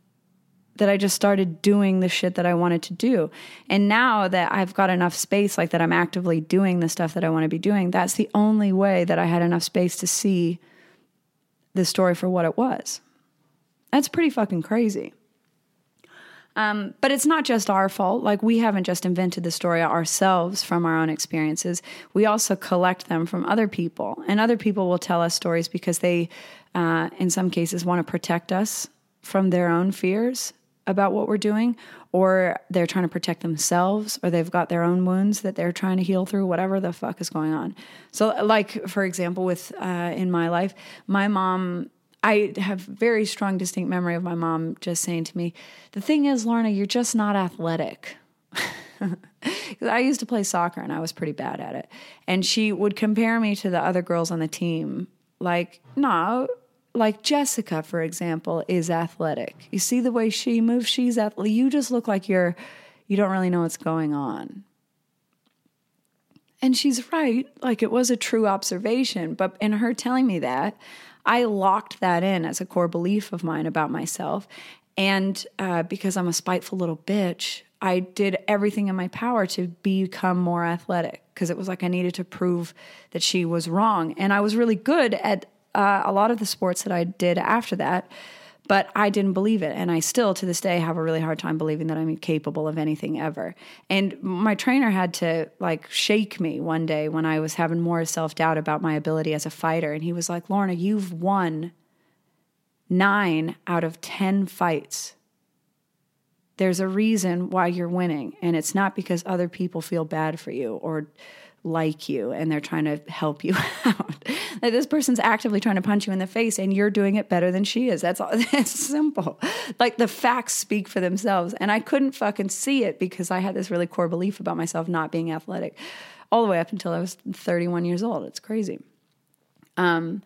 that I just started doing the shit that I wanted to do. And now that I've got enough space, like that I'm actively doing the stuff that I want to be doing, that's the only way that I had enough space to see the story for what it was. That's pretty fucking crazy. Um, but it's not just our fault. Like, we haven't just invented the story ourselves from our own experiences. We also collect them from other people. And other people will tell us stories because they, uh, in some cases, want to protect us from their own fears about what we're doing, or they're trying to protect themselves, or they've got their own wounds that they're trying to heal through, whatever the fuck is going on. So, like, for example, with uh, in my life, my mom I have very strong, distinct memory of my mom just saying to me, "The thing is, Lorna, you're just not athletic." I used to play soccer and I was pretty bad at it, and she would compare me to the other girls on the team. Like, no, like Jessica, for example, is athletic. You see the way she moves; she's athletic. You just look like you're, you don't really know what's going on. And she's right. Like it was a true observation, but in her telling me that, I locked that in as a core belief of mine about myself. And uh, because I'm a spiteful little bitch, I did everything in my power to become more athletic because it was like I needed to prove that she was wrong. And I was really good at uh, a lot of the sports that I did after that. But I didn't believe it. And I still, to this day, have a really hard time believing that I'm capable of anything ever. And my trainer had to like shake me one day when I was having more self doubt about my ability as a fighter. And he was like, Lorna, you've won nine out of 10 fights. There's a reason why you're winning. And it's not because other people feel bad for you or like you and they're trying to help you out. like this person's actively trying to punch you in the face and you're doing it better than she is. That's all it's simple. Like the facts speak for themselves. And I couldn't fucking see it because I had this really core belief about myself not being athletic all the way up until I was 31 years old. It's crazy. Um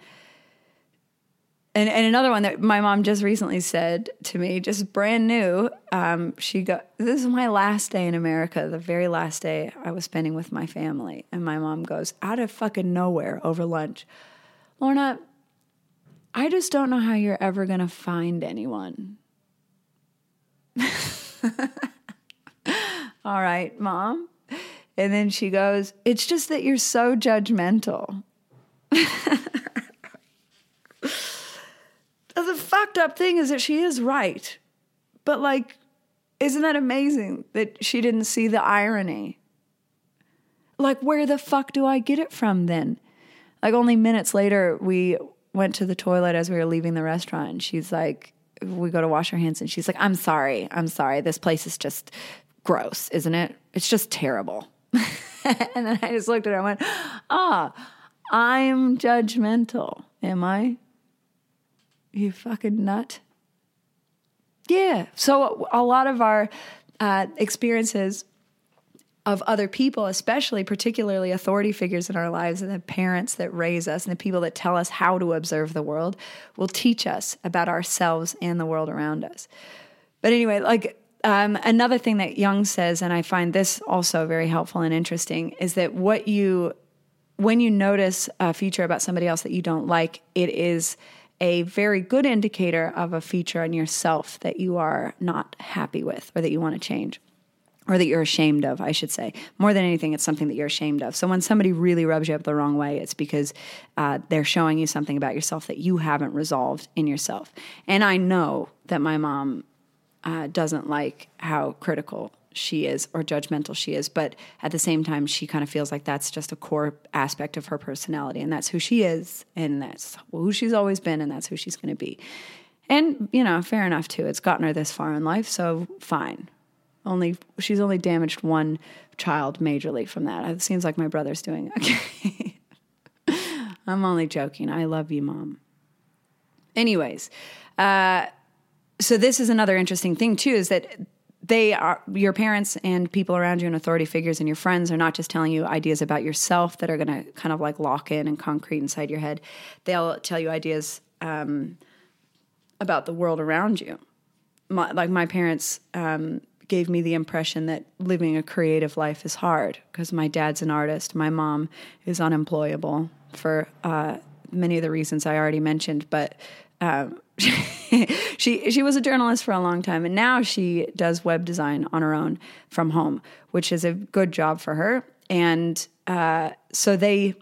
and, and another one that my mom just recently said to me, just brand new, um, she got this is my last day in America, the very last day I was spending with my family. And my mom goes, out of fucking nowhere over lunch, Lorna, I just don't know how you're ever to find anyone. All right, mom. And then she goes, It's just that you're so judgmental. the fucked up thing is that she is right. But, like, isn't that amazing that she didn't see the irony? Like, where the fuck do I get it from then? Like, only minutes later, we went to the toilet as we were leaving the restaurant. And she's like, we go to wash our hands, and she's like, I'm sorry. I'm sorry. This place is just gross, isn't it? It's just terrible. and then I just looked at her and went, ah, I'm judgmental. Am I? You fucking nut. Yeah. So a lot of our uh, experiences of other people, especially particularly authority figures in our lives and the parents that raise us and the people that tell us how to observe the world will teach us about ourselves and the world around us. But anyway, like um, another thing that Jung says, and I find this also very helpful and interesting, is that what you, when you notice a feature about somebody else that you don't like, it is a very good indicator of a feature in yourself that you are not happy with or that you want to change or that you're ashamed of, I should say. More than anything, it's something that you're ashamed of. So when somebody really rubs you up the wrong way, it's because uh, they're showing you something about yourself that you haven't resolved in yourself. And I know that my mom uh, doesn't like how critical she is or judgmental she is, but at the same time, she kind of feels like that's just a core aspect of her personality, and that's who she is, and that's who she's always been, and that's who she's going to be. And you know, fair enough too. It's gotten her this far in life, so fine. Only she's only damaged one child majorly from that. It seems like my brother's doing okay. I'm only joking. I love you, mom. Anyways, uh, so this is another interesting thing too is that they are your parents and people around you and authority figures and your friends are not just telling you ideas about yourself that are going to kind of like lock in and concrete inside your head. They'll tell you ideas um, about the world around you. My, like my parents um, gave me the impression that living a creative life is hard because my dad's an artist my mom is unemployable for uh, many of the reasons i already mentioned but um, she she was a journalist for a long time, and now she does web design on her own from home, which is a good job for her. And uh, so they,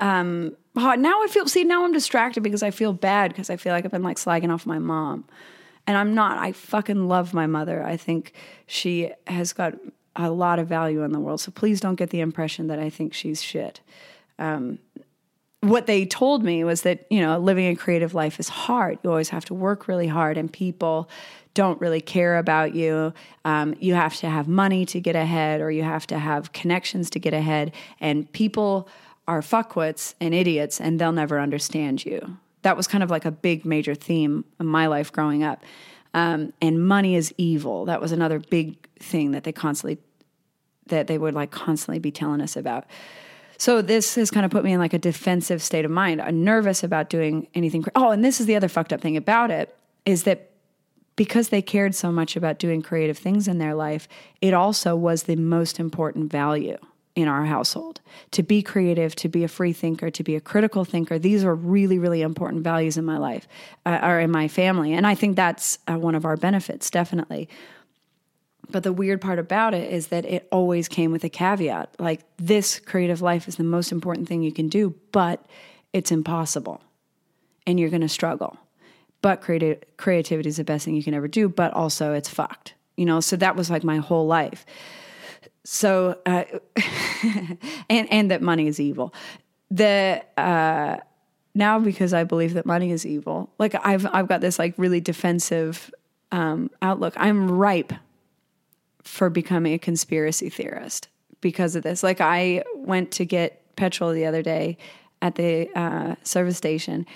um, oh, now I feel see now I'm distracted because I feel bad because I feel like I've been like slagging off my mom, and I'm not. I fucking love my mother. I think she has got a lot of value in the world. So please don't get the impression that I think she's shit. Um, what they told me was that you know living a creative life is hard. You always have to work really hard and people don't really care about you. Um, you have to have money to get ahead or you have to have connections to get ahead. And people are fuckwits and idiots and they'll never understand you. That was kind of like a big major theme in my life growing up. Um, and money is evil. That was another big thing that they constantly that they would like constantly be telling us about so this has kind of put me in like a defensive state of mind. I'm nervous about doing anything. Oh, and this is the other fucked up thing about it is that because they cared so much about doing creative things in their life, it also was the most important value in our household. To be creative, to be a free thinker, to be a critical thinker, these are really, really important values in my life uh, or in my family. And I think that's uh, one of our benefits, definitely. But the weird part about it is that it always came with a caveat like, this creative life is the most important thing you can do, but it's impossible and you're going to struggle. But creativity is the best thing you can ever do, but also it's fucked. You know, so that was like my whole life. So, uh, and, and that money is evil. The, uh, now because I believe that money is evil, like I've, I've got this like really defensive um, outlook. I'm ripe for becoming a conspiracy theorist because of this. Like, I went to get petrol the other day at the uh, service station.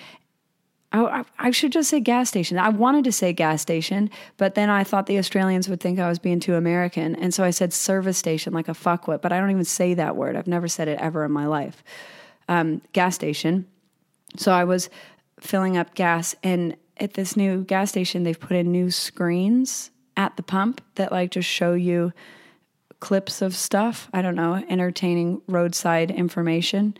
I, I, should just say gas station. I wanted to say gas station, but then I thought the Australians would think I was being too American. And so I said service station like a fuckwit, but I don't even say that word. I've never said it ever in my life. Um, gas station. So I was filling up gas, and at this new gas station, they've put in new screens at the pump that like just show you clips of stuff. I don't know, entertaining roadside information.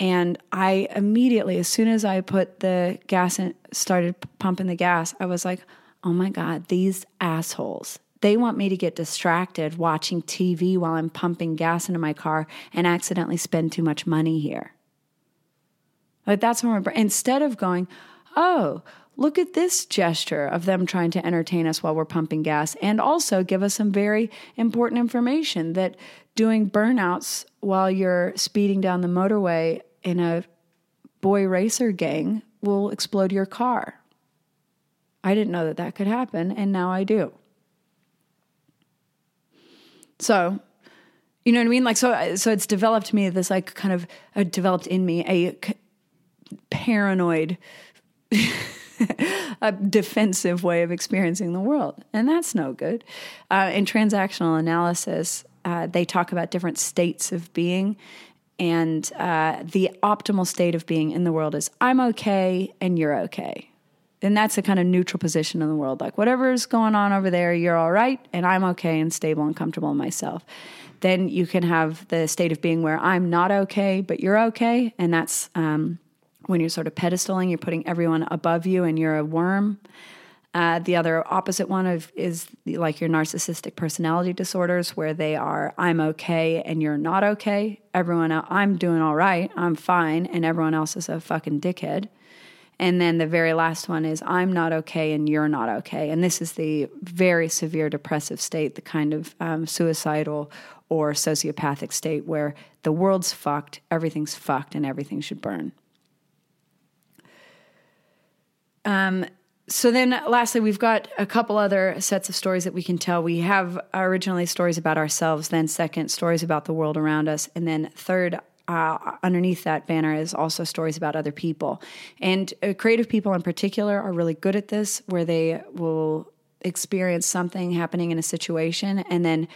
And I immediately, as soon as I put the gas in, started pumping the gas, I was like, oh my God, these assholes They want me to get distracted watching TV while I'm pumping gas into my car and accidentally spend too much money here. Like that's when we're, instead of going, oh, look at this gesture of them trying to entertain us while we're pumping gas and also give us some very important information that doing burnouts while you're speeding down the motorway in a boy racer gang will explode your car. I didn't know that that could happen, and now I do. So, you know what I mean? Like, so, so it's developed me this like kind of uh, developed in me a c- paranoid a defensive way of experiencing the world. And that's no good. Uh, in transactional analysis, uh, they talk about different states of being. And uh, the optimal state of being in the world is I'm okay and you're okay. And that's a kind of neutral position in the world. Like, whatever's going on over there, you're all right, and I'm okay and stable and comfortable in myself. Then you can have the state of being where I'm not okay, but you're okay. And that's um, when you're sort of pedestaling, you're putting everyone above you and you're a worm. Uh, the other opposite one of is like your narcissistic personality disorders, where they are I'm okay and you're not okay. Everyone else, I'm doing all right, I'm fine, and everyone else is a fucking dickhead. And then the very last one is I'm not okay and you're not okay. And this is the very severe depressive state, the kind of um, suicidal or sociopathic state where the world's fucked, everything's fucked, and everything should burn. Um, so then lastly we've got a couple other sets of stories that we can tell. We have originally stories about ourselves then second stories about the world around us and then third uh, underneath that banner is also stories about other people. And uh, creative people in particular are really good at this where they will experience something happening in a situation and then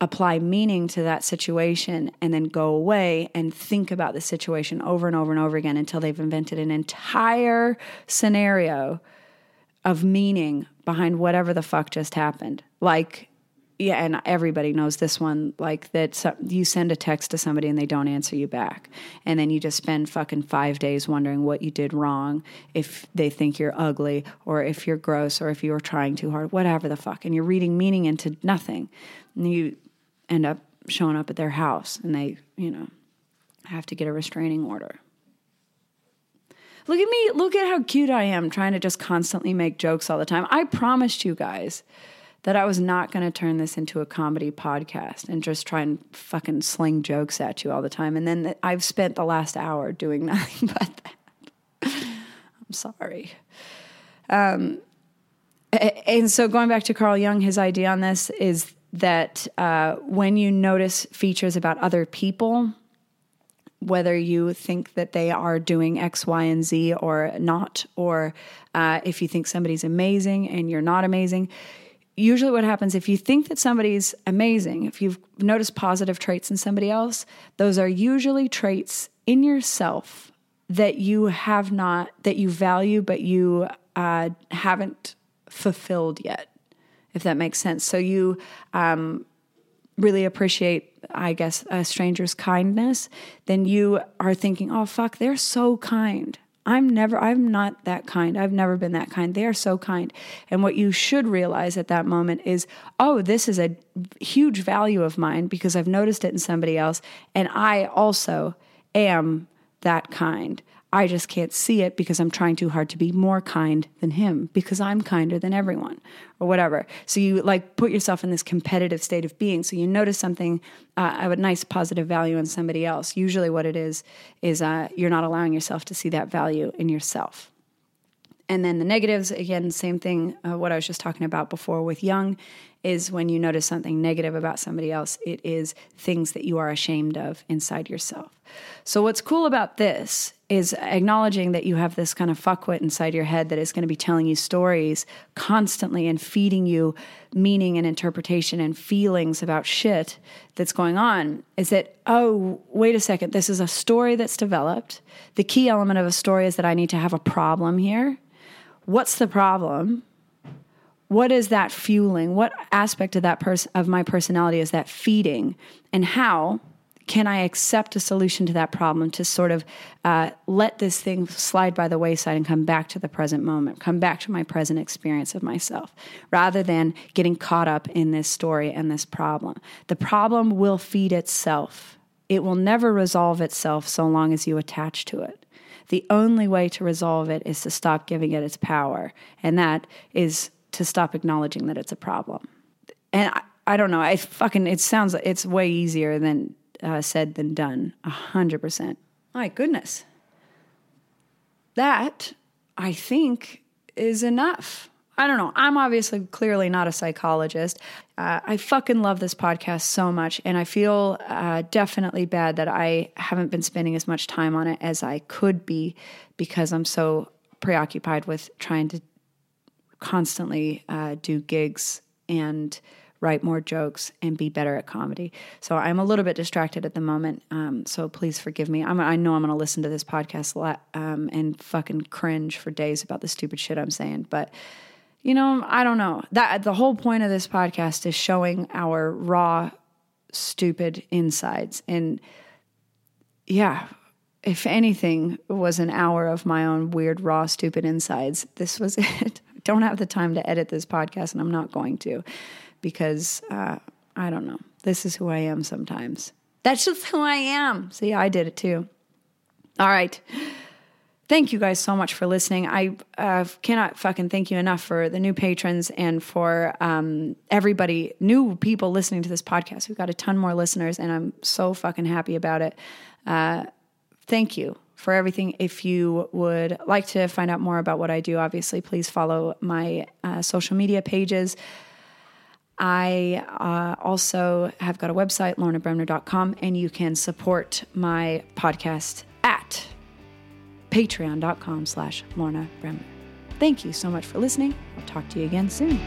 apply meaning to that situation and then go away and think about the situation over and over and over again until they've invented an entire scenario of meaning behind whatever the fuck just happened. Like, yeah, and everybody knows this one. Like that, you send a text to somebody and they don't answer you back, and then you just spend fucking five days wondering what you did wrong, if they think you're ugly, or if you're gross, or if you were trying too hard, whatever the fuck, and you're reading meaning into nothing, and you end up showing up at their house, and they, you know, have to get a restraining order. Look at me. Look at how cute I am trying to just constantly make jokes all the time. I promised you guys that I was not going to turn this into a comedy podcast and just try and fucking sling jokes at you all the time. And then I've spent the last hour doing nothing but that. I'm sorry. Um, and so going back to Carl Jung, his idea on this is that uh, when you notice features about other people, whether you think that they are doing X, Y, and Z or not, or uh, if you think somebody's amazing and you're not amazing. Usually, what happens if you think that somebody's amazing, if you've noticed positive traits in somebody else, those are usually traits in yourself that you have not, that you value, but you uh, haven't fulfilled yet, if that makes sense. So you um, really appreciate I guess, a stranger's kindness, then you are thinking, oh, fuck, they're so kind. I'm never, I'm not that kind. I've never been that kind. They are so kind. And what you should realize at that moment is, oh, this is a huge value of mine because I've noticed it in somebody else. And I also am that kind. I just can't see it because I'm trying too hard to be more kind than him because I'm kinder than everyone or whatever. So you like put yourself in this competitive state of being. So you notice something uh, of a nice positive value in somebody else. Usually, what it is is uh, you're not allowing yourself to see that value in yourself. And then the negatives, again, same thing, uh, what I was just talking about before with Jung, is when you notice something negative about somebody else, it is things that you are ashamed of inside yourself. So, what's cool about this is acknowledging that you have this kind of fuckwit inside your head that is going to be telling you stories constantly and feeding you meaning and interpretation and feelings about shit that's going on. Is that, oh, wait a second, this is a story that's developed. The key element of a story is that I need to have a problem here. What's the problem? what is that fueling what aspect of that person of my personality is that feeding and how can I accept a solution to that problem to sort of uh, let this thing slide by the wayside and come back to the present moment, come back to my present experience of myself, rather than getting caught up in this story and this problem? The problem will feed itself. It will never resolve itself so long as you attach to it. The only way to resolve it is to stop giving it its power, and that is to stop acknowledging that it's a problem. And I, I don't know. I fucking it sounds it's way easier than uh, said than done. A hundred percent. My goodness. That I think is enough. I don't know. I'm obviously clearly not a psychologist. Uh, I fucking love this podcast so much, and I feel uh, definitely bad that I haven't been spending as much time on it as I could be because I'm so preoccupied with trying to constantly uh, do gigs and write more jokes, and be better at comedy. So I'm a little bit distracted at the moment. Um, so please forgive me. I'm, i know I'm going to listen to this podcast a lot um, and fucking cringe for days about the stupid shit I'm saying. But you know, I don't know. That the whole point of this podcast is showing our raw, stupid insides. And yeah, if anything was an hour of my own weird, raw, stupid insides, this was it. I don't have the time to edit this podcast, and I'm not going to because uh, I don't know. This is who I am sometimes. That's just who I am. See, I did it too. All right. Thank you guys so much for listening. I uh, cannot fucking thank you enough for the new patrons and for um, everybody, new people listening to this podcast. We've got a ton more listeners, and I'm so fucking happy about it. Uh, thank you for everything. If you would like to find out more about what I do, obviously, please follow my uh, social media pages. I uh, also have got a website, lornabremner.com, and you can support my podcast at patreon.com slash Lorna Bremner. Thank you so much for listening. I'll talk to you again soon.